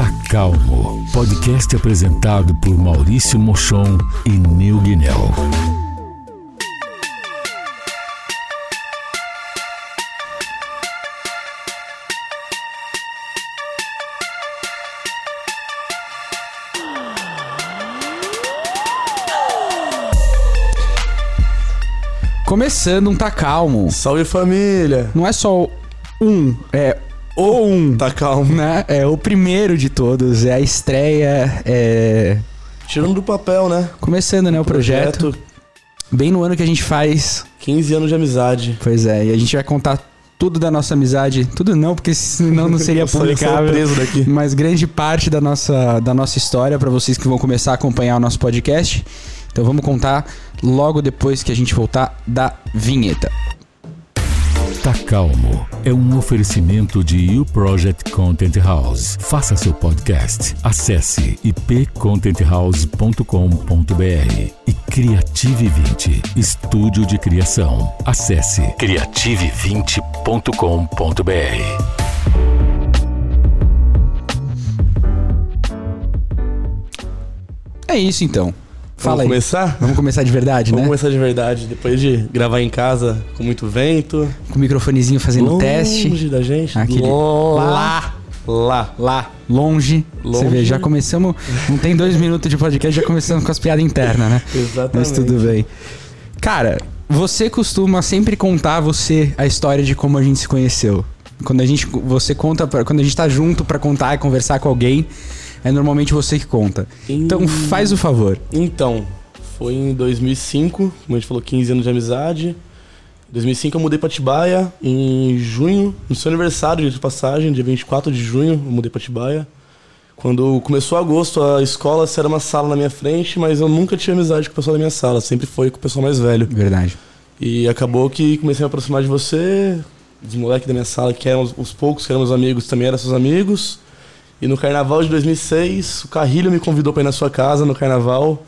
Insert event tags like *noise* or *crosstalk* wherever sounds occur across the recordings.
Tá Calmo, podcast apresentado por Maurício Mochon e Nil Guinel. Começando um Tá Calmo. Salve família! Não é só um, é o um. Tá calmo. Né? É o primeiro de todos, é a estreia, é... Tirando do papel, né? Começando, né, o projeto. Bem no ano que a gente faz. 15 anos de amizade. Pois é, e a gente vai contar tudo da nossa amizade. Tudo não, porque senão não *laughs* seria publicável. preso daqui. Mas grande parte da nossa, da nossa história para vocês que vão começar a acompanhar o nosso podcast. Então vamos contar logo depois que a gente voltar da vinheta. Tá Calmo é um oferecimento de U Project Content House. Faça seu podcast. Acesse ipcontenthouse.com.br e Criative 20, estúdio de criação. Acesse criative20.com.br. É isso então. Fala Vamos aí. começar? Vamos começar de verdade, Vamos né? começar de verdade. Depois de gravar em casa com muito vento. Com o microfonezinho fazendo longe teste. da gente. Aquele- Lá. Lá. Lá, longe. Você Longe. vê, já começamos. Não tem dois minutos de podcast, já começamos com as piadas internas, né? *laughs* Exatamente. Mas tudo bem. Cara, você costuma sempre contar você a história de como a gente se conheceu. Quando a gente você conta pra, quando a gente tá junto pra contar e conversar com alguém, é normalmente você que conta. Então faz o favor. Então, foi em 2005, como a gente falou, 15 anos de amizade. Em 2005 eu mudei pra Atibaia, em junho, no seu aniversário de passagem, dia 24 de junho, eu mudei pra Atibaia. Quando começou agosto, a escola era uma sala na minha frente, mas eu nunca tinha amizade com o pessoal da minha sala, sempre foi com o pessoal mais velho. Verdade. E acabou que comecei a me aproximar de você, dos moleques da minha sala, que eram os, os poucos que eram meus amigos, também eram seus amigos. E no carnaval de 2006, o Carrilho me convidou pra ir na sua casa no carnaval.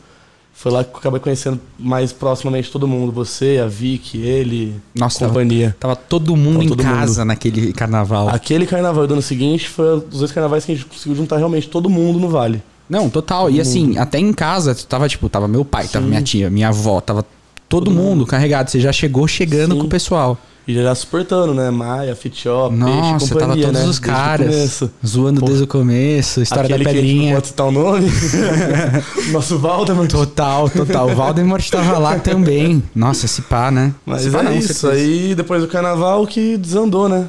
Foi lá que eu acabei conhecendo mais proximamente todo mundo. Você, a Vicky, ele, Nossa, tava, companhia. tava todo mundo Tava em todo casa naquele carnaval. Aquele carnaval do ano seguinte foi os dois carnavais que a gente conseguiu juntar realmente todo mundo no Vale. Não, total. E assim, até em casa, tava tipo, tava meu pai, tava Sim. minha tia, minha avó, tava todo, Todo mundo, mundo. carregado. Você já chegou chegando Sim. com o pessoal. E já suportando, né? Maia, Fitchop, Nossa, Peixe, tava companhia, todos né? os caras zoando Pô, desde o começo, história da que não pedrinha. pode citar o nome. *laughs* *laughs* Nosso Valdemar. Total, total. O Valdemort tava lá também. Nossa, esse pá, né? Mas pá é não, isso, aí depois do carnaval que desandou, né?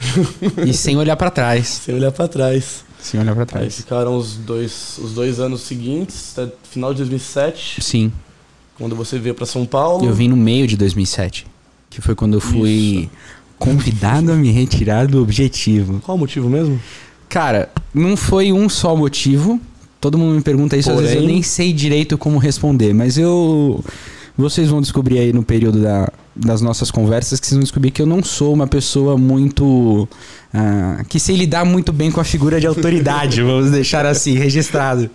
*laughs* E sem olhar pra trás. Sem olhar pra trás. Sem olhar pra Aí trás. ficaram os dois, os dois anos seguintes, até final de 2007, Sim. quando você veio pra São Paulo. Eu vim no meio de 2007. Que foi quando eu fui convidado a me retirar do objetivo. Qual o motivo mesmo? Cara, não foi um só motivo. Todo mundo me pergunta isso, às vezes eu Porém- nem sei direito como responder, mas eu. Vocês vão descobrir aí no período da- das nossas conversas que vocês vão descobrir que eu não sou uma pessoa muito. ah, que sei lidar muito bem com a figura de autoridade, *laughs* vamos deixar assim, registrado.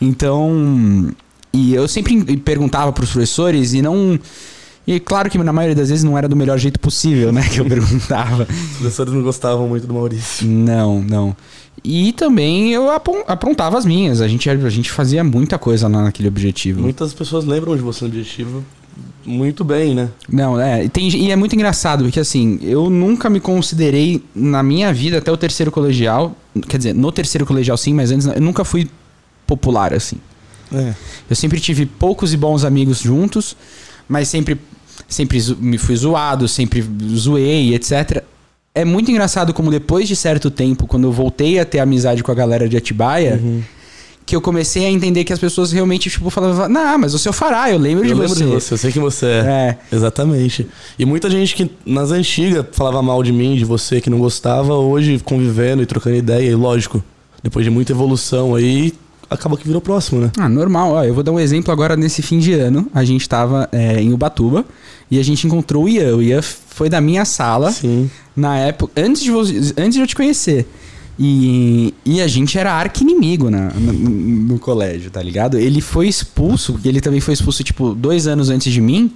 Então. E eu sempre perguntava pros professores e não. E claro que na maioria das vezes não era do melhor jeito possível, né? Que eu *laughs* perguntava. Os professores não gostavam muito do Maurício. Não, não. E também eu aprontava as minhas. A gente, a gente fazia muita coisa lá naquele objetivo. Muitas pessoas lembram de você no objetivo muito bem, né? Não, é. Tem, e é muito engraçado, porque assim, eu nunca me considerei na minha vida até o terceiro colegial. Quer dizer, no terceiro colegial sim, mas antes eu nunca fui popular assim. É. Eu sempre tive poucos e bons amigos juntos, mas sempre, sempre me fui zoado, sempre zoei, etc. É muito engraçado como depois de certo tempo, quando eu voltei a ter amizade com a galera de Atibaia, Uhum. que eu comecei a entender que as pessoas realmente, tipo, falavam, não, mas o seu fará, eu lembro de Eu lembro você. de você, eu sei quem você é. É. Exatamente. E muita gente que nas antigas falava mal de mim, de você, que não gostava, hoje convivendo e trocando ideia, e lógico, depois de muita evolução aí, acaba que virou próximo, né? Ah, normal. Ó, eu vou dar um exemplo agora nesse fim de ano. A gente tava é, em Ubatuba e a gente encontrou o Ian. O Ian foi da minha sala. Sim. na época, antes de, você- antes de eu te conhecer. E, e a gente era arqui-inimigo na, no, no colégio, tá ligado? Ele foi expulso, porque ele também foi expulso, tipo, dois anos antes de mim.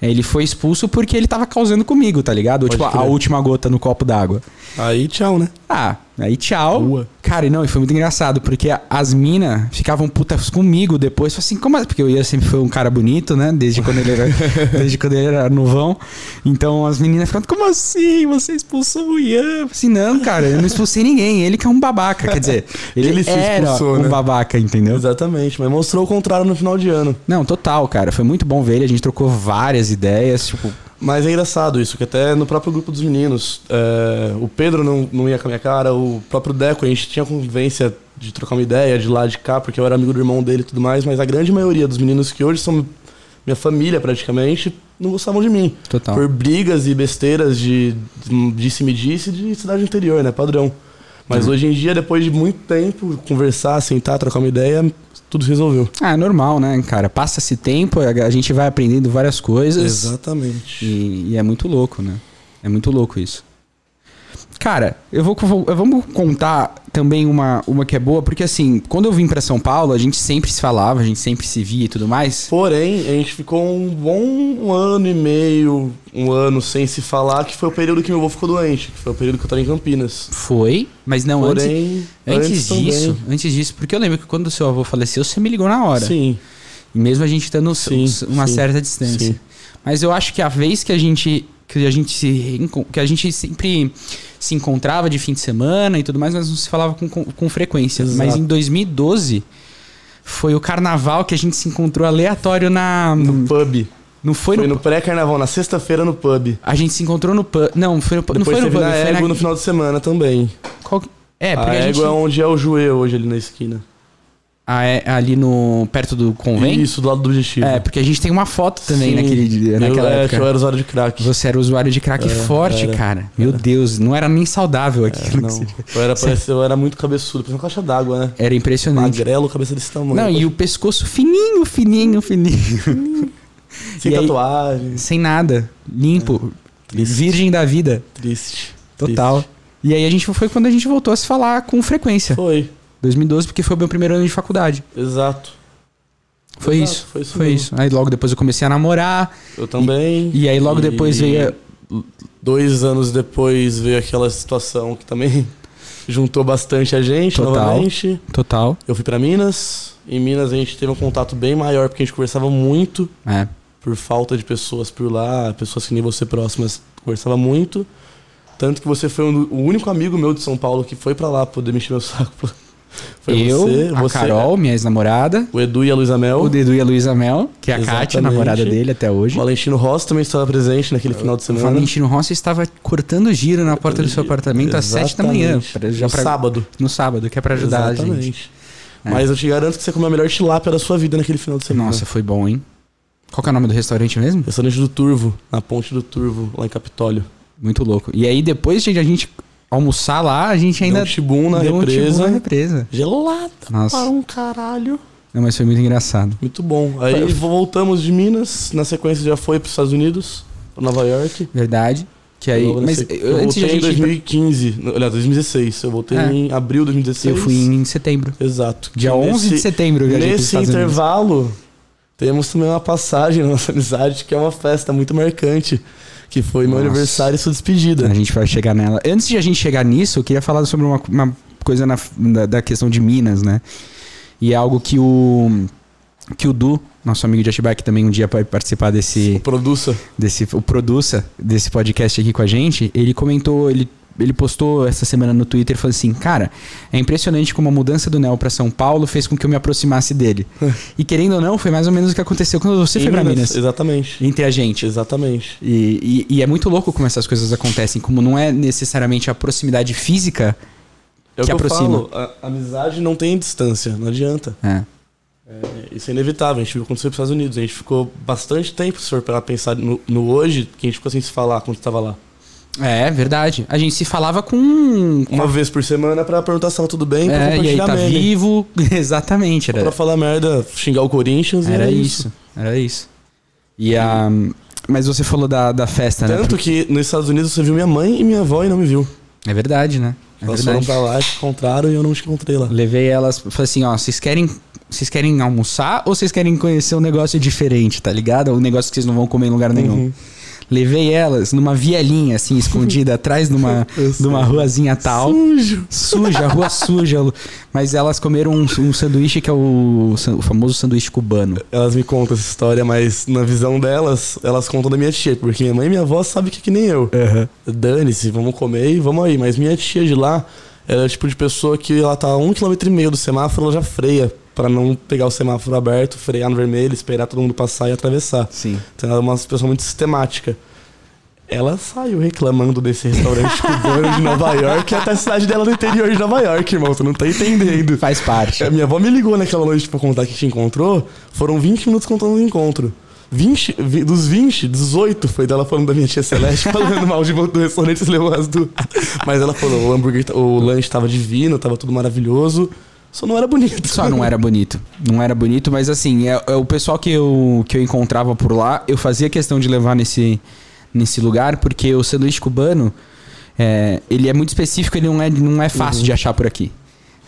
É, Ele foi expulso porque ele tava causando comigo, tá ligado? Pode tipo, a crer. última gota no copo d'água. Aí, tchau, né? Ah, Aí tchau. Rua. Cara, e não, e foi muito engraçado, porque as minas ficavam putas comigo depois. Assim, como assim? Porque o Ian sempre foi um cara bonito, né? Desde quando ele era, *laughs* desde quando ele era novão. Então as meninas ficavam, como assim? Você expulsou o Ian? Assim, não, cara, eu não expulsei ninguém. Ele que é um babaca. Quer dizer, *laughs* ele, Ele se era expulsou, um né? babaca, entendeu? Exatamente, mas mostrou o contrário no final de ano. Não, total, cara. Foi muito bom ver ele. A gente trocou várias ideias. Tipo, Mas é engraçado isso, que até no próprio grupo dos meninos, é, o Pedro não, não ia com a minha cara, o próprio Deco, a gente tinha convivência de trocar uma ideia de lá de cá, porque eu era amigo do irmão dele e tudo mais, mas a grande maioria dos meninos que hoje são minha família praticamente, não gostavam de mim. total. Por brigas e besteiras de de disse-me-disse de cidade interior, né? Padrão. Mas hoje em dia, depois de muito tempo, conversar, sentar, trocar uma ideia, tudo se resolveu. Ah, é normal, né, cara? Passa-se tempo, a a gente vai aprendendo várias coisas. Exatamente. E, e é muito louco, né? É muito louco isso. Cara, eu vou, vou- vamos contar também uma, uma que é boa, porque assim, quando eu vim pra São Paulo, a gente sempre se falava, a gente sempre se via e tudo mais. Porém, a gente ficou um bom ano e meio, um ano sem se falar, que foi o período que meu avô ficou doente, que foi o período que eu tava em Campinas. Foi, mas não antes, Porém, antes, também. disso. Antes disso, porque eu lembro que quando o seu avô faleceu, você me ligou na hora. Sim, E mesmo a gente estando s- Sim, uma sim, certa distância. sim. Mas eu acho que a vez que a gente que a gente se que a gente sempre se encontrava de fim de semana e tudo mais, mas não se falava com, com, com frequência. Exato. Mas em 2012 foi o carnaval que a gente se encontrou aleatório na no pub. não foi, Foi, no, no pré-carnaval, na sexta-feira no pub. a gente se encontrou no pub. Não, foi no, pu- não foi no pub, na foi na no final de semana também. qual É, porque a a, Ego gente é onde é o Juê hoje, ali na esquina. Ah, é ali no perto do convento. Isso, do lado do objetivo. É, porque a gente tem uma foto também Sim. naquele dia, naquela eu, é, época. que eu era usuário de crack. Você era usuário de crack É, forte, era. cara. Meu Deus, não era nem saudável É, aquilo. não. você- eu, era, parece, eu era muito cabeçudo, parecia uma caixa d'água, né? Era impressionante. Magrelo, cabeça desse tamanho. Não, e o pescoço fininho, fininho, fininho. *laughs* Sem e aí- tatuagem. Sem nada. Limpo. Triste. Virgem da vida. Triste. Total. Triste. E aí a gente foi quando a gente voltou a se falar com frequência. Foi, 2012, porque foi o meu primeiro ano de faculdade. exato. Foi Exato, isso. foi isso Foi isso. Aí logo depois eu comecei a namorar. Eu também. E aí logo E depois veio. Dois anos depois veio aquela situação que também *laughs* juntou bastante a gente Total. novamente. Total. Eu fui pra Minas. Em Minas a gente teve um contato bem maior porque a gente conversava muito É. por falta de pessoas por lá, pessoas que nem você próximas, conversava muito. Tanto que você foi um o único amigo meu de São Paulo que foi pra lá poder mexer meu *laughs* saco. Foi eu, você, a você, Carol, minha ex-namorada. o Edu e a Luísa Mel. O Dedu e a Luísa Mel, que é a Kátia, Exatamente. namorada dele até O hoje. Valentino Rossi também estava presente naquele final de O semana. Valentino Rossi estava cortando giro na porta do seu apartamento às sete da manhã. Exatamente. pra- já no pra- sábado. no sábado, que é pra ajudar a gente. Exatamente. É. Mas eu te garanto que você comeu a melhor tilápia da sua vida naquele final de semana. Nossa, foi bom, hein? Qual que é o nome do restaurante mesmo? Restaurante do Turvo, na ponte do Turvo, lá em Capitólio. Muito louco. E aí, depois de a gente almoçar lá, a gente ainda Deu um tibum na deu um represa. tibum na represa. Gelada Nossa. para um caralho. Não, mas foi muito engraçado. Muito bom. Aí voltamos de Minas, na sequência já foi para os Estados Unidos, para Nova York. Verdade. Que aí, Eu, mas eu, eu- de voltei gente em ir pra- 2015, no- aliás, 2016. Eu voltei É. em abril de 2016. eu fui em setembro. Exato. Dia Que 11 de nesse- setembro eu Nesse Estados Unidos. intervalo, temos também uma passagem na nossa amizade, que é uma festa muito marcante, que foi meu Nossa. aniversário e sua despedida. A gente vai chegar nela. Antes de a gente chegar nisso, eu queria falar sobre uma, uma coisa na- da, da questão de Minas, né? E é algo que o que o Du, nosso amigo de Atibaia, que também um dia vai participar desse, Produça. desse o produça desse podcast aqui com a gente, ele comentou, ele ele postou essa semana no Twitter e falou assim: Cara, é impressionante como a mudança do Nel pra São Paulo fez com que eu me aproximasse dele. e querendo ou não, foi mais ou menos o que aconteceu quando você Em foi pra Minas. Exatamente. Entre a gente. Exatamente. E, e- e é muito louco como essas coisas acontecem. Como não é necessariamente a proximidade física. É Que que, eu aproxima. falo, a amizade não tem distância, não adianta. É. É, isso é inevitável. A gente viu acontecer nos Estados Unidos. A gente ficou bastante tempo, se for para pensar no, no hoje, que a gente ficou sem se falar quando estava lá. É, verdade. A gente se falava com. Uma vez por semana para perguntar se estava tudo bem, pra é, e aí tá vivo. *laughs* Exatamente. Era, Pra falar merda, xingar o Corinthians. e era é isso. Era isso. E a. Mas você falou da, da festa, né? Tanto que nos Estados Unidos você viu minha mãe e minha avó e não me viu. É verdade, né? É Elas foram verdade. pra lá, te encontraram e eu não te encontrei lá. Levei elas, falei assim, ó, vocês querem, vocês querem almoçar ou vocês querem conhecer um negócio diferente, tá ligado? Um negócio que vocês não vão comer em lugar nenhum. Uhum. Levei elas numa vielinha, assim, escondida *laughs* atrás de uma, de uma ruazinha tal. Sujo. Suja, rua suja. Mas elas comeram um, um sanduíche que é o, o famoso sanduíche cubano. Elas me contam essa história, mas na visão delas, elas contam da minha tia, porque minha mãe e minha avó sabem que é que nem eu. Dane-se, vamos comer e vamos aí. Mas minha tia de lá, ela é o tipo de pessoa que ela tá a um quilômetro e meio do semáforo, ela já freia. Pra não pegar o semáforo aberto, frear no vermelho, esperar todo mundo passar e atravessar. Sim. Então ela é uma pessoa muito sistemática. Ela saiu reclamando desse restaurante cubano de Nova York até a cidade dela no interior de Nova York, irmão. Tu não tá entendendo. Faz parte. A minha avó me ligou naquela noite pra contar que te encontrou. Foram 20 minutos contando o encontro. 20, vi- dos 20, 18 foi dela falando da minha tia Celeste, *laughs* falando mal de do restaurante, você levou as duas. Mas ela falou, o hambúrguer, o lanche tava divino, tava tudo maravilhoso, só não era bonito. Só não era bonito. Não era bonito, mas assim, é, é o pessoal que eu, que eu encontrava por lá, eu fazia questão de levar nesse, nesse lugar, porque o sanduíche cubano, é, ele é muito específico, ele não é, não é fácil de achar por aqui.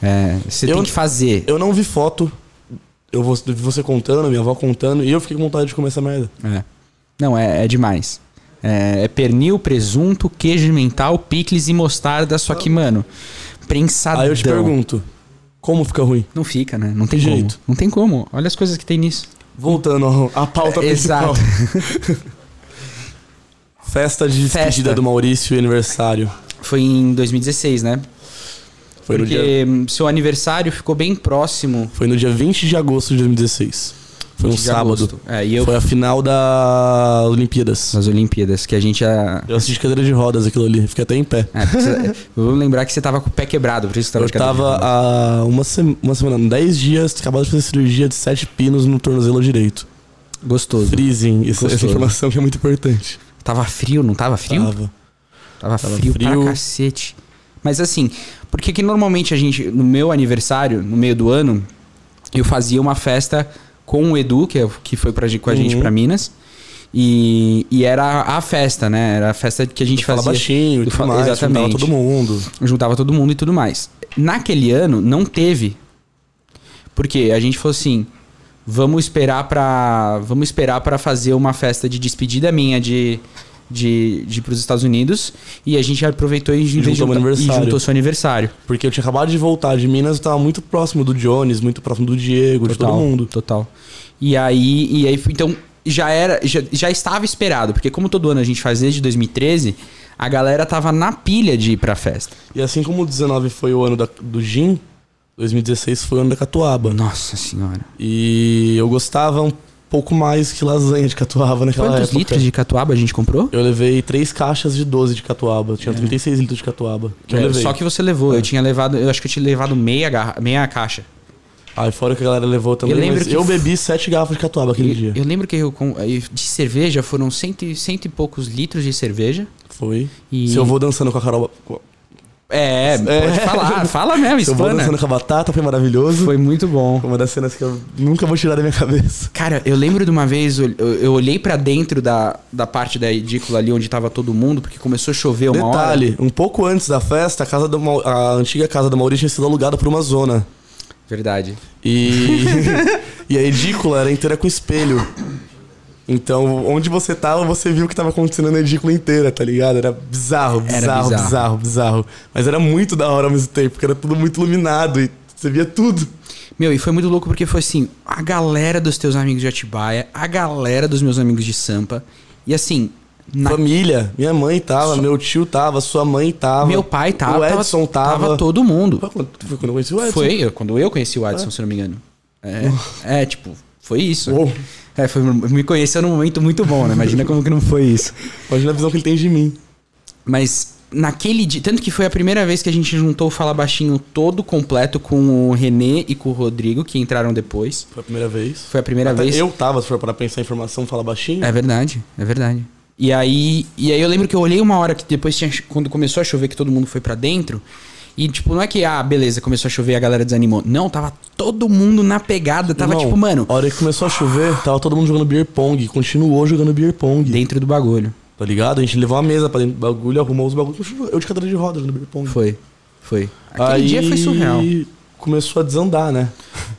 É, você Eu- tem que fazer. Eu não vi foto, eu você contando, minha avó contando, e eu fiquei com vontade de comer essa merda. É. Não, é, é demais. É, é pernil, presunto, queijo mental, picles e mostarda, só que, mano, prensadão. Aí eu te pergunto, como fica ruim? Não fica, né? Não tem Que como. jeito? Não tem como. Olha as coisas que tem nisso. Voltando à pauta É, principal. exato. *laughs* Festa de despedida Festa. do Maurício e aniversário. Foi em 2016, né? Foi no, dia, Porque seu aniversário ficou bem próximo foi no dia 20 de agosto de 2016. Foi um sábado. É, eu Foi a final da Olimpíadas. nas Olimpíadas, que a gente já. Eu assisti de cadeira de rodas aquilo ali, fiquei até em pé. É, você- *laughs* Vou lembrar que você tava com o pé quebrado, por isso que você tava Eu de tava há uma, sema- uma semana, 10 dias, acabado de fazer cirurgia de sete pinos no tornozelo direito. Gostoso. Freezing, essa, essa Gostoso. informação que é muito importante. Tava frio, não tava frio? Tava. Tava, Tava frio, frio. pra cacete. Mas assim, porque que normalmente a gente, no meu aniversário, no meio do ano, eu fazia uma festa com o Edu, que, é- que foi pra, com a gente Uhum. pra Minas. E, e era a festa, né? Era a festa que a gente Fala fazia. baixinho e do mais, juntava exatamente. todo mundo. juntava todo mundo e tudo mais. Naquele ano não teve. Porque a gente falou assim, vamos esperar pra vamos esperar para fazer uma festa de despedida minha de de, de para os Estados Unidos e a gente aproveitou e, juntou juntou, aniversário. e juntou seu aniversário. Porque eu tinha acabado de voltar de Minas, eu tava muito próximo do Jones, muito próximo do Diego, de todo mundo. Total. E aí e aí então já era já, já estava esperado, porque como todo ano a gente faz desde 2013, a galera tava na pilha de ir pra festa. E assim como o 19 foi o ano da- do Gin, 2016 foi o ano da Catuaba. Nossa senhora. E eu gostava um pouco mais que lasanha de catuaba naquela Quantos época. litros de catuaba a gente comprou? Eu levei três caixas de 12 de catuaba. Tinha 36 litros de catuaba. Que É, só que você levou. Eu tinha levado, eu acho que eu tinha levado meia, garra- meia caixa. Aí fora que a galera levou também. Eu lembro que eu bebi sete garrafas de catuaba aquele Eu, dia. eu lembro que eu, de cerveja foram cento, e- cento e poucos litros de cerveja. Foi. E- Se eu vou dançando com a Carol. É, É. pode falar, fala mesmo, Se eu vou explana. dançando com a batata, foi maravilhoso. Foi muito bom. Foi uma das cenas que eu nunca vou tirar da minha cabeça. Cara, eu lembro de uma vez, eu, eu olhei pra dentro da, da parte da edícula ali onde tava todo mundo, porque começou a chover uma hora. Detalhe, um pouco antes da festa, a, casa do, a antiga casa do Maurício tinha sido alugada por uma zona. Verdade. E, *laughs* e a edícula era inteira com espelho. Então, onde você tava, você viu o que tava acontecendo na edícula inteira, tá ligado? Era bizarro, Era bizarro, bizarro. bizarro, bizarro, Mas era muito da hora ao mesmo tempo, porque era tudo muito iluminado e você via tudo. Meu, e foi muito louco porque foi assim, a galera dos teus amigos de Atibaia, a galera dos meus amigos de Sampa, e assim, na Família, minha mãe tava, meu tio tava, sua mãe tava. Meu pai tava. O Edson tava. Tava todo mundo. Foi quando, eu conheci o Edson. Foi quando eu conheci o Adson, se não me engano. É, é, tipo, foi isso. Uou. É, foi, me conheceu num momento muito bom, né? Imagina como que não foi isso. Imagina a visão que ele tem de mim. Mas naquele dia. Tanto que foi a primeira vez que a gente juntou o Fala Baixinho todo completo com o Renê e com o Rodrigo, que entraram depois. Foi a primeira vez. Foi a primeira Até vez. Eu tava, se for para pensar em informação, fala baixinho. É verdade, é verdade. E aí, e aí eu lembro que eu olhei uma hora que depois tinha, quando começou a chover que todo mundo foi pra dentro. E tipo, não é que ah, beleza, começou a chover e a galera desanimou. Não, tava todo mundo na pegada, tava Irmão, tipo, mano, A hora que começou a chover, tava todo mundo jogando beer pong. Continuou jogando beer pong. dentro do bagulho. Tá ligado? A gente levou uma mesa pra dentro do bagulho, arrumou os bagulhos. Eu de cadeira de rodas jogando beer pong. Foi. Foi. Aquele Aí dia foi surreal. começou a desandar, né?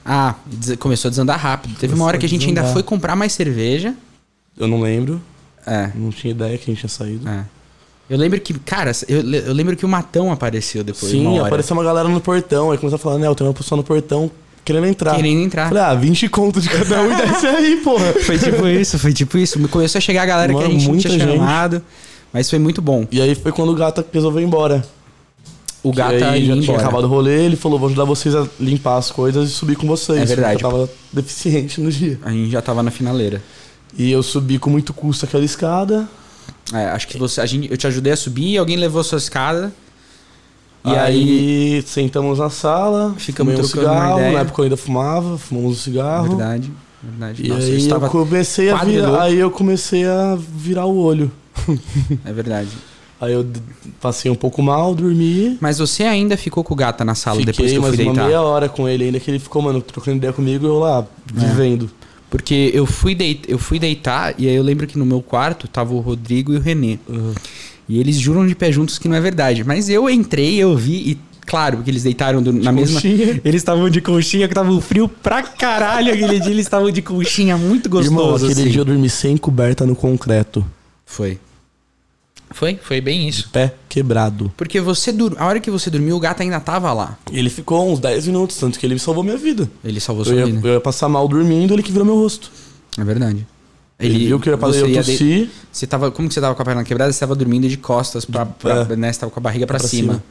Ah, des- começou a desandar rápido. Teve uma Começou hora que a a gente ainda foi comprar mais cerveja. Eu não lembro. É, Não tinha ideia que a gente tinha saído. é. Eu lembro que, cara, eu, eu lembro que o Matão apareceu depois. uma Sim, hora, apareceu uma galera no portão. Aí começou a falar, né, tem uma pessoa no portão querendo entrar. Querendo entrar. Falei, ah, 20 conto de cada um e desce aí, porra. *laughs* Foi tipo isso, foi tipo isso. Começou a chegar a galera que a Mano, gente não tinha gente. chamado. Mas foi muito bom. E aí foi quando o Gata resolveu ir embora. O Que gato aí já tinha embora. acabado o rolê, ele falou, vou ajudar vocês a limpar as coisas e subir com vocês. É verdade. Eu tava deficiente no dia. A gente já tava na finaleira. E eu subi com muito custo aquela escada. É, acho que você, a gente, eu te ajudei a subir, alguém levou a sua escada. E aí, aí, sentamos na sala, Ficamos um uma cigarro. Na época eu ainda fumava, fumamos um cigarro. verdade, verdade. E Nossa, aí eu eu, comecei a virar, aí eu comecei a virar o olho. É verdade. *laughs* Aí eu passei um pouco mal, dormi. Mas você ainda ficou com o gata na sala depois Fiquei que eu mais fui uma deitar. meia hora com ele ainda, que ele ficou, mano, trocando ideia comigo e eu lá, É. vivendo. Porque eu fui, deit eu fui deitar e aí eu lembro que no meu quarto tava o Rodrigo e o Renê. Uhum. E eles juram de pé juntos que não é verdade. Mas eu entrei, eu vi e, claro, que eles deitaram do- na mesma. conchinha. *laughs* Eles estavam de conchinha, que tava um frio pra caralho aquele dia. Eles estavam de conchinha, muito gostoso. Irmão, aquele assim. dia eu dormi sem coberta no concreto. Foi. Foi, foi bem isso. Pé quebrado. Porque você dur... a hora que você dormiu, o gato ainda tava lá. E ele ficou uns 10 minutos, tanto que ele salvou minha vida. Ele salvou Eu sua ia, vida. eu ia passar mal dormindo, ele que virou meu rosto. É verdade. Ele, viu que eu ia fazer, eu ia de- tossi. Você tava, como que você tava com a perna quebrada? Você tava dormindo de costas pra, pra- É. né? Você tava com a barriga pra, Pra cima. cima.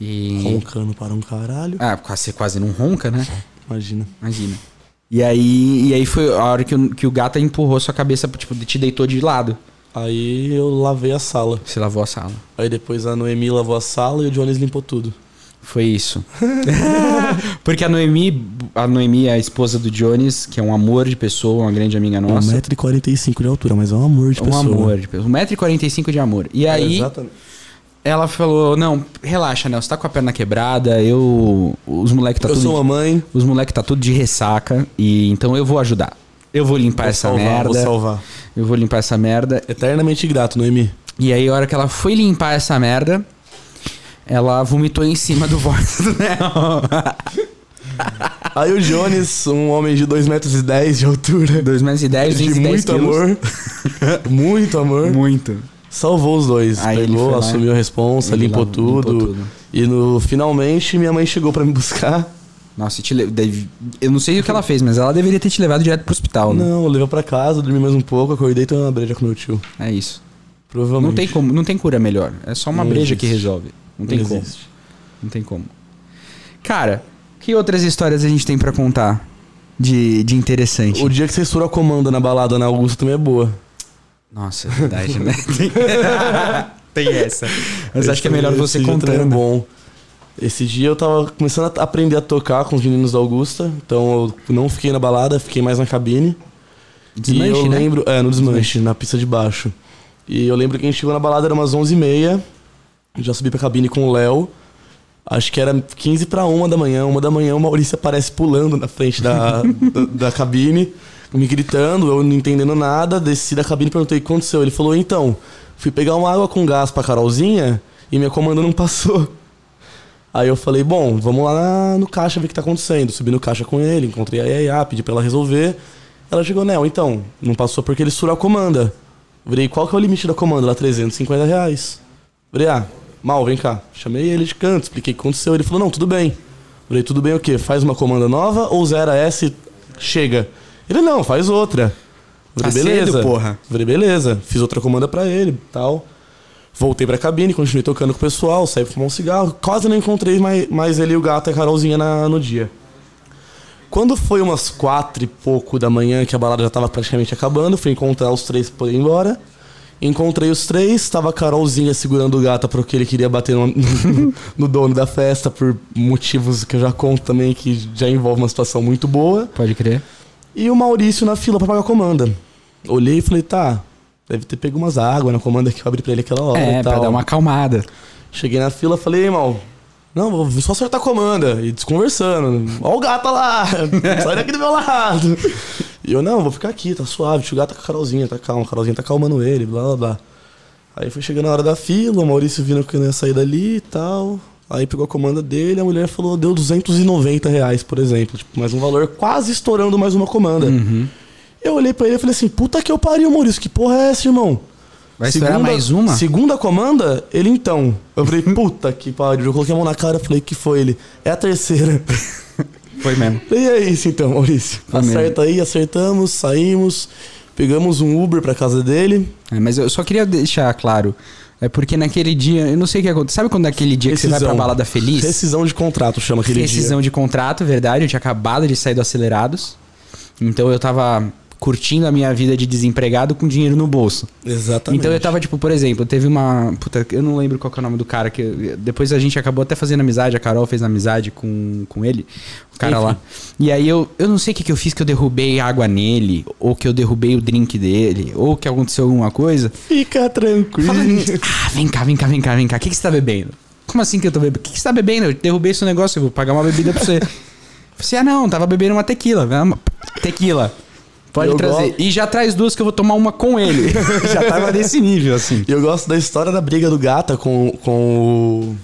E Roncando para um caralho. ah, você quase não ronca, né? Imagina. Imagina. E aí, e aí foi a hora que o, que o gato empurrou sua cabeça, tipo, te deitou de lado. Aí eu lavei a sala. Você lavou a sala. Aí depois a Noemi lavou a sala e o Jones limpou tudo. Foi isso. *laughs* Porque a Noemi, a Noemi é a esposa do Jones, que é um amor de pessoa, uma grande amiga nossa. 1,45m de altura, mas é um amor de um pessoa. amor de pessoa. 1,45m de amor. E É, aí, exatamente. ela falou: Não, relaxa, Nel, você tá com a perna quebrada, eu. Os moleques tá eu tudo. sou uma mãe. Os moleques tá tudo de ressaca. E então eu vou ajudar. Eu vou limpar Vou essa salvar, merda. Vou salvar. Eu vou limpar essa merda. Eternamente grato, Noemi. E aí, a hora que ela foi limpar essa merda, ela vomitou em cima do voz do Nel. Aí o Jones, um homem de 2,10 metros e dez de altura. 2 metros e 10, de 210 muito amor. *laughs* muito amor. Muito. Salvou os dois. Aí Pegou, lá, assumiu a responsa, limpou lá tudo. limpou tudo. E no finalmente minha mãe chegou pra me buscar. Nossa, te le- deve- eu não sei o que ela fez, mas ela deveria ter te levado direto pro hospital, né? Não, levou pra casa, dormi mais um pouco, acordei e tomei uma breja com meu tio. É isso. Provavelmente. Não tem como, não tem cura melhor. É só uma Não breja existe. que resolve. Não tem como. existe. Não tem como. Cara, que outras histórias a gente tem pra contar de, de interessante? O dia que você estourou a comanda na balada na Augusta também é boa. Nossa, é verdade, né? *laughs* *laughs* tem essa. Mas acho que é melhor você É contando. bom. Esse dia eu tava começando a aprender a tocar com os meninos da Augusta, então eu não fiquei na balada, fiquei mais na cabine. e Desmanche, eu né? lembro, é, no desmanche, na pista de baixo. E eu lembro que a gente chegou na balada, era umas 11h30, já subi pra cabine com o Léo. Acho que era 15 pra uma da manhã, uma da manhã o Maurício aparece pulando na frente da, *laughs* da, da cabine, me gritando, eu não entendendo nada, desci da cabine e perguntei o que aconteceu. Ele falou, então, fui pegar uma água com gás pra Carolzinha e minha comanda não passou. Aí eu falei, bom, vamos lá no caixa ver o que tá acontecendo. Subi no caixa com ele, encontrei a Yaya, pedi pra ela resolver. Ela chegou, Nel, então, não passou porque ele estourou a comanda. Virei, qual que é o limite da comanda? Ela, 350 reais. Virei, ah, mal, vem cá. Chamei ele de canto, expliquei o que aconteceu. Ele falou, não, tudo bem. Virei, tudo bem o quê? Faz uma comanda nova ou zera e chega? Ele, não, faz outra. Tá Virei, cedo, beleza. porra. Falei, beleza. Fiz outra comanda pra ele e tal. Voltei pra cabine, continuei tocando com o pessoal, saí pra fumar um cigarro. Quase não encontrei mais, mais ele e o gato e a Carolzinha na- no dia. Quando foi umas quatro e pouco da manhã, que a balada já tava praticamente acabando, fui encontrar os três pra poder ir embora. Encontrei os três, tava a Carolzinha segurando o gato porque ele queria bater no, *laughs* no dono da festa por motivos que eu já conto também, que já envolve uma situação muito boa. Pode crer. E o Maurício na fila pra pagar a comanda. Olhei e falei, tá, deve ter pego umas águas na comanda que eu abri pra ele aquela hora É, e pra tal. dar uma acalmada. Cheguei na fila, falei, irmão, não, vou só acertar a comanda. E desconversando. Ó o gato lá, *laughs* sai daqui do meu lado. E eu, não, vou ficar aqui, tá suave. Tio gato tá com a Carolzinha, tá calmo. A Carolzinha tá calmando ele, blá blá blá. Aí foi chegando a hora da fila, o Maurício vindo que eu não ia sair dali e tal. Aí pegou a comanda dele, a mulher falou, deu 290 reais, por exemplo. Tipo, mais um valor quase estourando mais uma comanda. Uhum. Eu olhei pra ele e falei assim, puta que eu pariu, Maurício, que porra é essa, irmão? Vai estourar mais uma? Segunda comanda, ele então. Eu falei, *laughs* puta que pariu. Eu coloquei a mão na cara e falei, que foi ele? É a terceira. *laughs* Foi mesmo. E é isso então, Maurício. Foi mesmo. Acerta aí, acertamos, saímos, pegamos um Uber pra casa dele. É, mas eu só queria deixar claro. É porque naquele dia, eu não sei o que aconteceu. Sabe quando é aquele dia que você vai pra balada feliz? Rescisão de contrato chama aquele Rescisão de contrato, verdade. Eu tinha acabado de sair do Acelerados. Então eu tava curtindo a minha vida de desempregado com dinheiro no bolso. Exatamente. Então eu tava, tipo, por exemplo, teve uma. Puta, eu não lembro qual que é o nome do cara. que Depois a gente acabou até fazendo amizade, a Carol fez amizade com, com ele, o cara Enfim. lá. E aí eu, eu não sei o que, que eu fiz, que eu derrubei água nele, ou que eu derrubei o drink dele, ou que aconteceu alguma coisa. Fica tranquilo. Fala, ah, vem cá, vem cá, vem cá, vem cá. O que, que você tá bebendo? Como assim que eu tô bebendo? O que, que você tá bebendo? Eu derrubei esse negócio, eu vou pagar uma bebida pra você. *laughs* Você, ah, não, tava bebendo uma tequila. Vamos, Tequila. Pode Eu trazer. gosto- E já traz duas que eu vou tomar uma com ele. *laughs* já tava nesse nível, assim. E eu gosto da história da briga do Gata com, com o.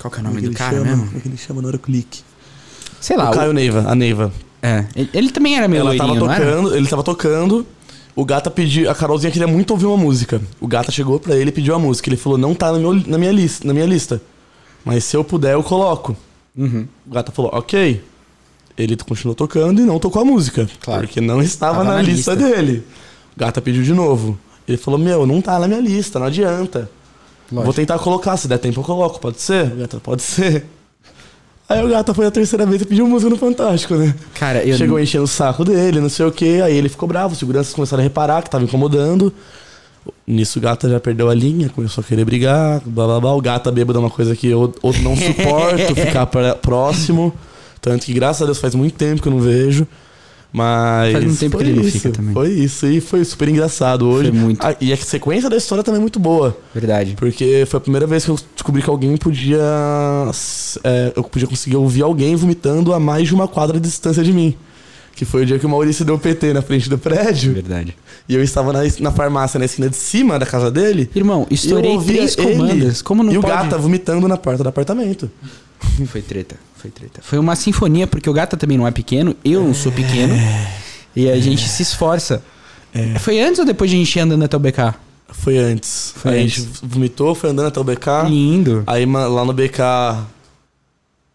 Qual que é o nome que do cara chama? mesmo? Como é que ele chama no Clique? Sei lá. o o- Caio Neiva, a Neiva. É. Ele, ele também era meio Ela tava loirinho, não era? tocando, ele tava tocando. O Gata pediu. A Carolzinha queria muito ouvir uma música. O Gata chegou pra ele e pediu a música. Ele falou: não tá no meu, na, minha lista, na minha lista. Mas se eu puder, eu coloco. Uhum. O Gata falou: ok. Ele continuou tocando e não tocou a música. Claro. Porque não estava Tava na, na lista, dele. O Gata pediu de novo. Ele falou: meu, não tá na minha lista, não adianta. Lógico. Vou tentar colocar, se der tempo eu coloco, pode ser? O Gata, pode ser. Aí o Gata foi a terceira vez e pediu música no Fantástico, né? Cara, eu. Chegou enchendo o saco dele, não sei o que, aí ele ficou bravo, os seguranças começaram a reparar que tava incomodando. Nisso o Gata já perdeu a linha, começou a querer brigar, blá blá blá. O Gata bêbado é uma coisa que eu, eu não *laughs* suporto ficar pra- próximo. Tanto que, graças a Deus, faz muito tempo que eu não vejo. Mas. Faz muito tempo foi que ele isso, fica também. Foi isso, e foi super engraçado hoje. Foi muito. Ah, e a sequência da história também é muito boa. Verdade. Porque foi a primeira vez que eu descobri que alguém podia. é, eu podia conseguir ouvir alguém vomitando a mais de uma quadra de distância de mim. Que foi o dia que o Maurício deu PT na frente do prédio. Verdade. E eu estava na, na farmácia, na esquina de cima da casa dele. Irmão, e eu estourei três ele comandas. Como não e o pode? gata vomitando na porta do apartamento. Foi treta, foi treta. Foi uma sinfonia, porque o Gata também não é pequeno, eu não sou pequeno. E a gente se esforça. Foi antes ou depois de a gente ir andando até o BK? Foi antes. Foi aí a antes. gente vomitou, foi andando até o BK. Lindo. Aí lá no BK.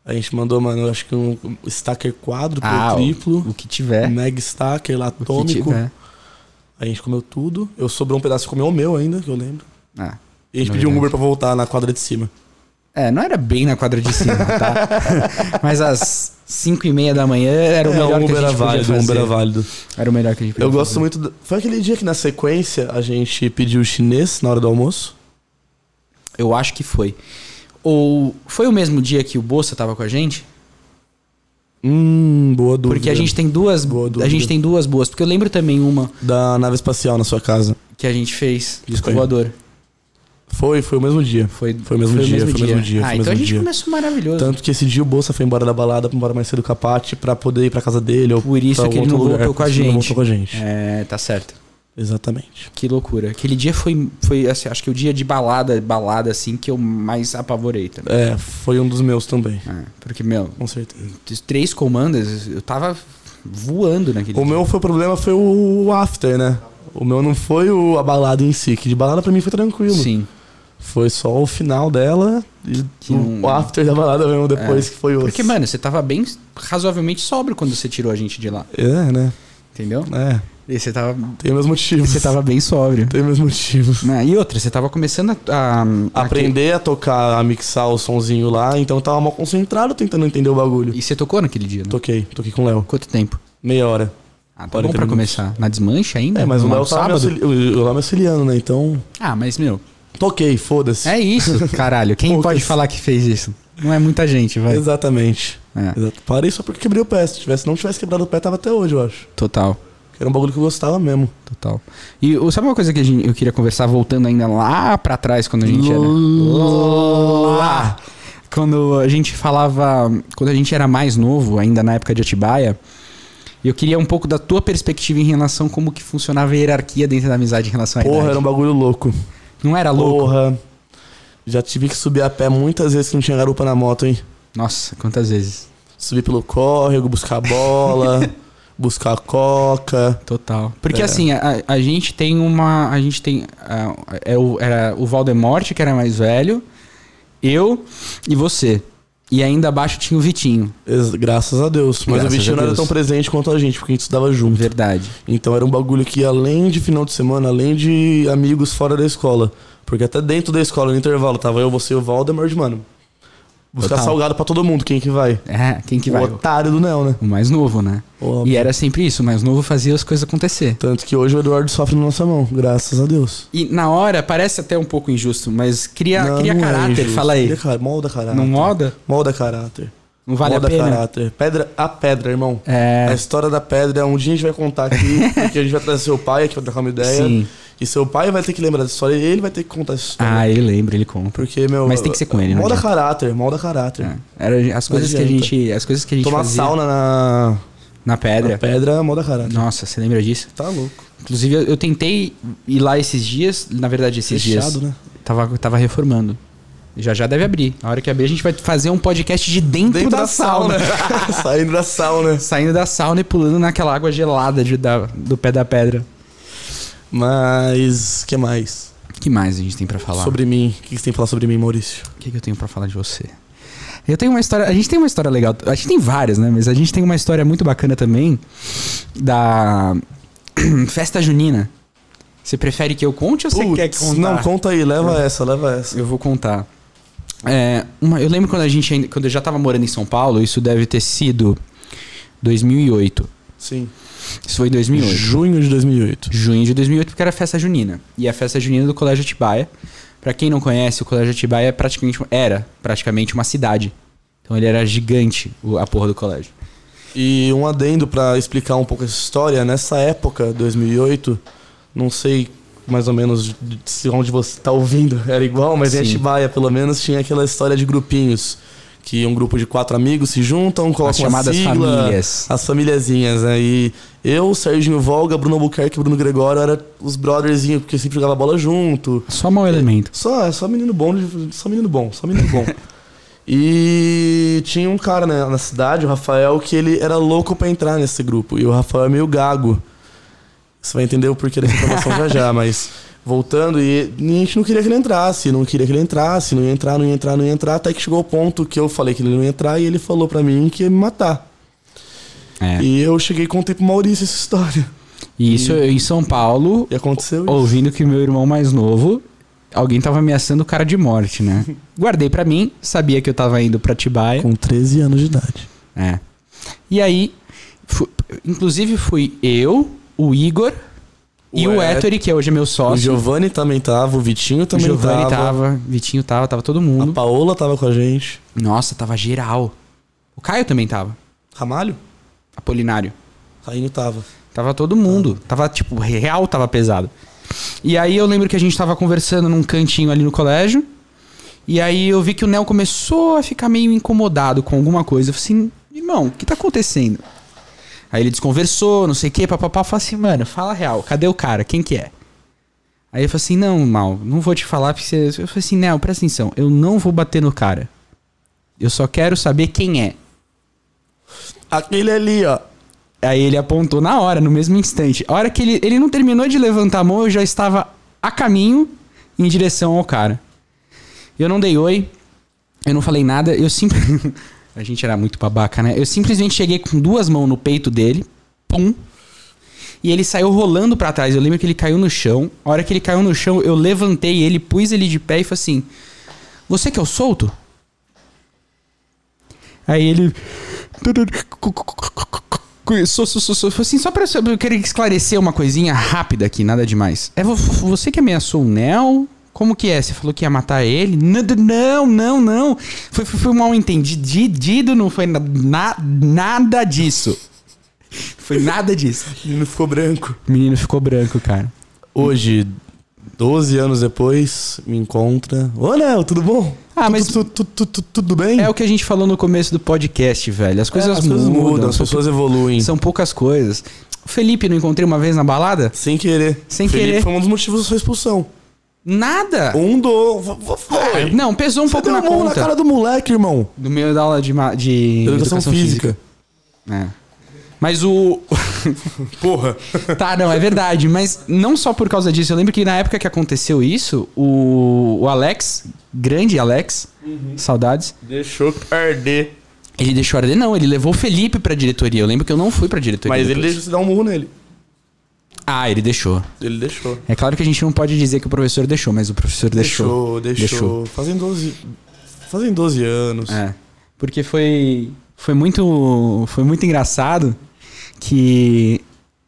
A gente mandou, mano, acho que um stacker quádruplo, Ah, o- triplo. O que tiver. Mega stacker lá O atômico. A gente comeu tudo. Eu sobrou um pedaço comeu o meu ainda, que eu lembro. Ah. E a gente Na pediu um. Uber pra voltar na quadra de cima. É, não era bem na quadra de cima, tá? *laughs* Mas às 5 e meia da manhã era o É, melhor um que a era gente podia válido, um fazer. Uber era válido. Era o melhor que a gente podia Eu gosto fazer. muito. do- Foi aquele dia que na sequência a gente pediu chinês na hora do almoço. Eu acho que foi. Ou foi o mesmo dia que o Bolsa tava com a gente? Hum, boa dúvida. Porque a gente tem duas, Boa a gente tem duas boas, porque eu lembro também uma Da nave espacial na sua casa. que a gente fez disco voador. Foi, foi o mesmo dia. Foi, Foi o mesmo dia, foi o mesmo dia, Ah, foi então a mesmo gente dia. começou maravilhoso. Tanto que esse dia o Bolsa foi embora da balada, foi embora mais cedo com a Paty pra poder ir pra casa dele. Ou Por isso que ele não lugar, voltou com a ele não gente. voltou com a gente. É, tá certo. Exatamente. Que loucura. Aquele dia foi, foi assim, acho que o dia de balada, balada assim, que eu mais apavorei também. É, foi um dos meus também. É, porque, meu, Com certeza. três comandas, eu tava voando naquele O dia. meu foi o problema foi o after, né? O meu não foi o, a balada em si, que de balada pra mim foi tranquilo. Sim. Foi só o final dela e Que o, não- after da balada mesmo depois É. que foi o. Porque, mano, você tava bem razoavelmente sóbrio quando você tirou a gente de lá. É, né? Entendeu? É. E você tava, Tem meus motivos. você tava bem sóbrio. Tem meus motivos. E outra, você tava começando a. a- Aprender a tocar, a mixar o sonzinho lá, então eu tava mal concentrado tentando entender o bagulho. E você tocou naquele dia, né? Toquei, toquei com o Léo. Quanto tempo? Meia hora. Ah, tá 40 bom pra minutos. começar. Na desmanche ainda? É, mas o Léo tava me, o Léo me auxiliando, né? Então. Ah, mas, meu, Toquei, foda-se. é isso, *laughs* caralho. Quem Poucas. pode falar que fez isso? Não é muita gente, vai. Exatamente. É, Exato. Parei só porque quebrei o pé. Se tivesse, não tivesse quebrado o pé, tava até hoje, eu acho. total. Que era um bagulho que eu gostava mesmo. Total. E sabe uma coisa que a gente- eu queria conversar, voltando ainda lá pra trás, quando a gente era. Lá! Quando a gente falava. Quando a gente era mais novo, ainda na época de Atibaia. Eu queria um pouco da tua perspectiva em relação a como que funcionava a hierarquia dentro da amizade em relação à Porra, idade. era um bagulho louco. Não era louco? Porra. Já tive que subir a pé muitas vezes que não tinha garupa na moto, hein? Nossa, quantas vezes? Subir pelo córrego, buscar bola, *laughs* buscar coca. Total. Porque É. assim, a, a gente tem uma. A gente tem. ah, é o, era o Valdemorte, que era mais velho, eu e você. E ainda abaixo tinha o Vitinho. Graças a Deus. Mas Graças o Vitinho não era tão presente quanto a gente, porque a gente estudava junto. Verdade. Então era um bagulho que, além de final de semana, além de amigos fora da escola, porque até dentro da escola, no intervalo, tava eu, você e o Valdemar, mano. Buscar Total. salgado pra todo mundo, quem que vai? É, quem que o vai? otário do Nel, né? O mais novo, né? Óbvio. E era sempre isso, o mais novo fazia as coisas acontecer. Tanto que hoje o Eduardo sofre na nossa mão, graças a Deus. E na hora, parece até um pouco injusto, mas cria, Não, cria não é caráter, injusto. fala aí. Cria Molda caráter. Não moda? Molda caráter. Não vale Molda a pena. caráter. Pedra a pedra, irmão. É. A história da pedra, um dia a gente vai contar aqui, *laughs* porque a gente vai trazer seu pai aqui pra trocar uma ideia. Sim. E seu pai vai ter que lembrar dessa história e ele vai ter que contar essa história. Ah, ele lembra, ele compra. Porque, meu. Mas tem que ser com ele, não Molda caráter, molda caráter. É. Era as coisas que a gente, as coisas que a gente Tomar fazia sauna na, na pedra. na pedra, molda caráter. Nossa, você lembra disso? Tá louco. Inclusive, eu, eu tentei ir lá esses dias, na verdade, esses Fechado, dias. né? Tava, tava reformando. Já já deve abrir. Na hora que abrir, a gente vai fazer um podcast de dentro, Dentro da, da, sauna. sauna. *laughs* Saindo da sauna. Saindo da sauna e pulando naquela água gelada de- da- do pé da pedra. Mas, o que mais? O que mais a gente tem pra falar? Sobre mim. O que você tem pra falar sobre mim, Maurício? O que, que eu tenho pra falar de você? Eu tenho uma história. A gente tem uma história legal. A gente tem várias, né? Mas a gente tem uma história muito bacana também da *clears throat* festa junina. Você prefere que eu conte ou você Putz, quer contar? Não, conta aí, leva essa, leva essa. Eu vou contar. É, uma- eu lembro quando a gente quando eu já tava morando em São Paulo, isso deve ter sido 2008. Sim. Isso foi em 2008. Junho de 2008. Junho de 2008, porque era festa junina. E a festa junina do Colégio Atibaia. Pra quem não conhece, o Colégio Atibaia é praticamente, era praticamente uma cidade. Então ele era gigante, o- a porra do colégio. E um adendo pra explicar um pouco essa história. Nessa época, 2008, não sei mais ou menos se onde você tá ouvindo era igual, mas em Sim. Atibaia, pelo menos, tinha aquela história de grupinhos. Que um grupo de quatro amigos se juntam, colocam As chamadas sigla, famílias. As famíliazinhas, né? E eu, Serginho Volga, Bruno Albuquerque e Bruno Gregório eram os brotherzinhos, porque sempre jogava bola junto. Só mau elemento. Só, só menino bom, só menino bom, só menino bom. *laughs* e tinha um cara né, na cidade, o Rafael, que ele era louco pra entrar nesse grupo. E o Rafael é meio gago. Você vai entender o porquê dessa informação *laughs* já já, mas voltando, e a gente não queria que ele entrasse, não queria que ele entrasse, não ia entrar, não ia entrar, não ia entrar, até que chegou o ponto que eu falei que ele não ia entrar e ele falou pra mim que ia me matar. É. E eu cheguei e contei pro Maurício essa história. E isso eu em São Paulo, E aconteceu isso. ouvindo que meu irmão mais novo, alguém tava ameaçando o cara de morte, né? *laughs* Guardei pra mim, sabia que eu tava indo pra Atibaia. Com 13 anos de idade. É. E aí, inclusive fui eu, o Igor e o Et- Ettore, que hoje é meu O sócio. Giovanni também tava, o Vitinho O também Giovanni tava. tava, Vitinho tava, tava todo A mundo. Paola tava com a gente. Nossa, tava geral. O Caio também tava. Ramalho? Apolinário. Rainho tava. Tava todo mundo. Tava, tipo, real tava pesado. E aí eu lembro que a gente tava conversando num cantinho ali no colégio. E aí eu vi que o Nel começou a ficar meio incomodado com alguma coisa. Eu falei assim, irmão, o que tá acontecendo? Aí ele desconversou, não sei o que, papapá. Falei assim, mano, fala real, cadê o cara? Quem que é? Aí eu falei assim, não, mal, não vou te falar porque você... Eu falei assim, Nel, presta atenção, eu não vou bater no cara. Eu só quero saber quem é. Aquele ali, ó. Aí ele apontou na hora, no mesmo instante. A hora que ele, ele não terminou de levantar a mão, eu já estava a caminho em direção ao cara. Eu não dei oi, eu não falei nada, eu simplesmente. *laughs* a gente era muito babaca, né? Eu simplesmente cheguei com duas mãos no peito dele, pum. E ele saiu rolando pra trás. Eu lembro que ele caiu no chão. A hora que ele caiu no chão, eu levantei ele, pus ele de pé e falei assim: Você que é o solto? Aí ele. Sou, sou, sou, sou. Assim, só pra eu querer esclarecer uma coisinha rápida aqui, nada demais. É vo- você que ameaçou o Nel? Como que é? Você falou que ia matar ele? Não, não, não, não. Foi, foi, foi mal entendido, não foi na- na- nada disso. Foi nada disso. O menino ficou branco. O menino ficou branco, cara. Hoje, 12 anos depois, me encontra. Ô, Nel, tudo bom? Ah, mas- tu- tu- tu- tu- tudo bem? É o que a gente falou no começo do podcast, velho. As coisas, É, as coisas mudam, mudam, as pessoas evoluem. são poucas coisas. O Felipe não encontrei uma vez na balada? Sem querer. Sem Felipe querer. Foi um dos motivos da sua expulsão. Nada. Um do. Foi. Não, pesou um Você pouco deu na mão na conta. cara do moleque, irmão. Do meio da aula de, ma- de Educação, física. É. Mas o. *laughs* Porra. Tá, não, é verdade. Mas não só por causa disso. Eu lembro que na época que aconteceu isso, o, o Alex, grande Alex, saudades, Deixou arder. ele deixou arder. Não, ele levou o Felipe pra diretoria. Eu lembro que eu não fui pra diretoria. Mas ele depois. deixou você dar um murro nele. Ah, ele deixou. Ele deixou. É claro que a gente não pode dizer que o professor deixou, mas o professor deixou. Deixou, deixou. Fazem 12. Fazem 12 anos. É. Porque foi. Foi muito. Foi muito engraçado que.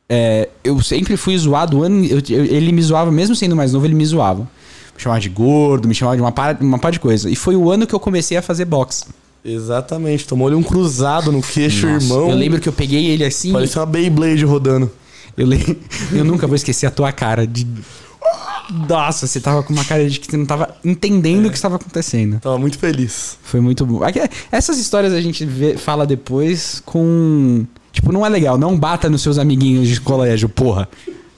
é, eu sempre fui zoado. ano- eu- ele me zoava, mesmo sendo mais novo, ele me zoava. Me chamava de gordo, me chamava de uma par, uma par de coisa. E foi o ano que eu comecei a fazer boxe. Exatamente. Tomou-lhe um cruzado no queixo, Nossa, irmão. Eu lembro que eu peguei ele assim. Parecia uma Beyblade rodando. Eu, le- *laughs* eu nunca vou esquecer a tua cara de. Nossa, você tava com uma cara de que você não tava entendendo o que estava acontecendo. Tava muito feliz. Foi muito bom. Aqui- Essas histórias a gente vê- fala depois com. Tipo, não é legal. Não bata nos seus amiguinhos de colégio, porra.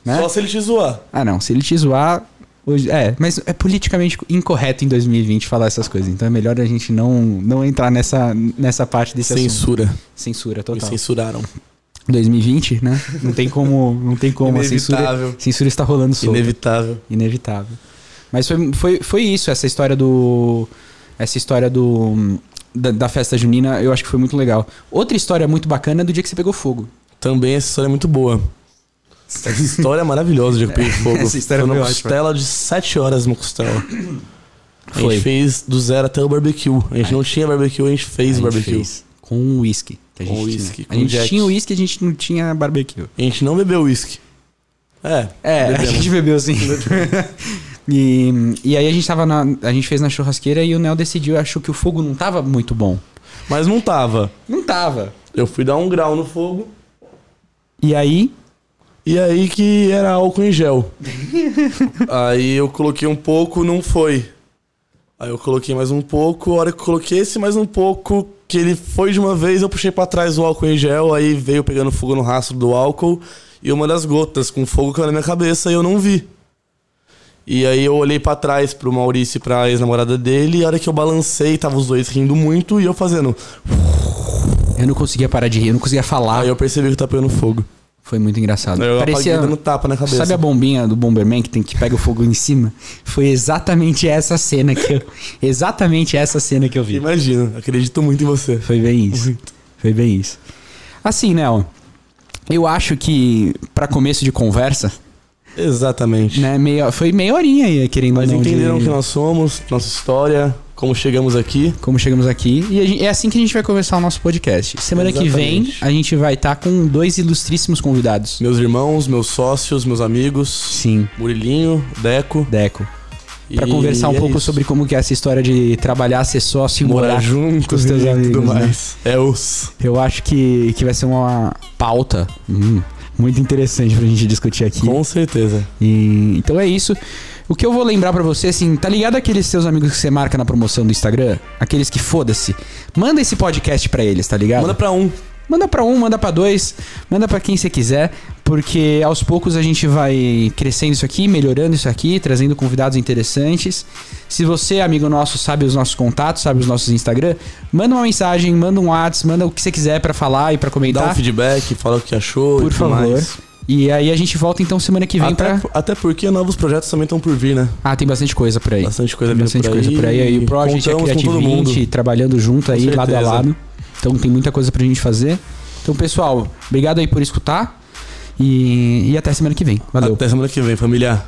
Né? Só se ele te zoar. Ah, não. Se ele te zoar. Hoje, é, mas é politicamente incorreto em 2020 falar essas coisas. Então é melhor a gente não, não entrar nessa, nessa parte desse assunto. Censura. Censura Me total. censuraram. 2020, né? Não tem como. Não tem como. A censura, Inevitável. censura está rolando solta. Inevitável. Inevitável. Mas foi, foi, foi isso, essa história do. Essa história do. Da, da festa junina, eu acho que foi muito legal. Outra história muito bacana é do dia que você pegou fogo. Também essa história é muito boa. Essa história é maravilhosa de eu peguei *laughs* fogo. Essa história foi uma costela de 7 horas uma costela. A gente fez do zero até o barbecue. A gente não tinha barbecue, a gente fez A gente barbecue. fez com uísque. que a Com gente uísque, tinha. com A gente Jack. tinha uísque, a gente não tinha barbecue. A gente não bebeu uísque. É. É, a bebemos. gente bebeu sim. *laughs* e, e aí a gente tava na. A gente fez na churrasqueira e o Nel decidiu, achou que o fogo não tava muito bom. Mas não tava. Não tava. Eu fui dar um grau no fogo. E aí. E aí que era álcool em gel. *laughs* aí eu coloquei um pouco, não foi. Aí eu coloquei mais um pouco, a hora que eu coloquei esse mais um pouco, que ele foi de uma vez, eu puxei pra trás o álcool em gel, aí veio pegando fogo no rastro do álcool e uma das gotas com fogo caiu na minha cabeça e eu não vi. E aí eu olhei pra trás pro Maurício e pra ex-namorada dele, e a hora que eu balancei, tava os dois rindo muito e eu fazendo. Eu não conseguia parar de rir, eu não conseguia falar. Aí eu percebi que tá pegando fogo. Foi muito engraçado. Eu Parecia. dando tapa na cabeça. Sabe a bombinha do Bomberman que tem que pega o fogo em cima? Foi exatamente essa cena que eu. Exatamente essa cena que eu vi. Imagina, acredito muito em você. Foi bem isso. Muito. Foi bem isso. Assim, Nel. Eu acho que pra começo de conversa, Exatamente. né, foi meia horinha aí, querendo Mas entenderam de quem nós somos, nossa história, como chegamos aqui. Como chegamos aqui. E gente- é assim que a gente vai começar o nosso podcast. Semana que vem Exatamente. a gente vai estar com dois ilustríssimos convidados. Meus irmãos, meus sócios, meus amigos, Sim, Murilinho, Deco. Deco. Pra e conversar um é pouco isso. sobre como que é essa história de trabalhar, ser sócio e morar morar junto com os teus e amigos, tudo né? mais. É os. Eu acho que, que vai ser uma pauta hum, muito interessante pra gente discutir aqui. Com certeza. E- então é isso. O que eu vou lembrar pra você, assim, tá ligado aqueles seus amigos que você marca na promoção do Instagram? Aqueles que foda-se. Manda esse podcast pra eles, tá ligado? Manda pra um. Manda pra um, manda pra dois, manda pra quem você quiser, porque aos poucos a gente vai crescendo isso aqui, melhorando isso aqui, trazendo convidados interessantes. Se você, amigo nosso, sabe os nossos contatos, sabe os nossos Instagram, manda uma mensagem, manda um WhatsApp, manda o que você quiser pra falar e pra Dá comentar, um feedback, fala o que achou por favor. mais. E aí a gente volta então semana que vem Até, pra. até porque novos projetos também estão por vir, né? Ah, tem bastante coisa por aí. Bastante coisa Tem bastante por coisa aí. por aí. Aí o Project, mundo. 20, trabalhando junto aí, lado a lado. Então tem muita coisa pra gente fazer. Então, pessoal, obrigado aí por escutar. E, e até semana que vem. Valeu. Até semana que vem, família.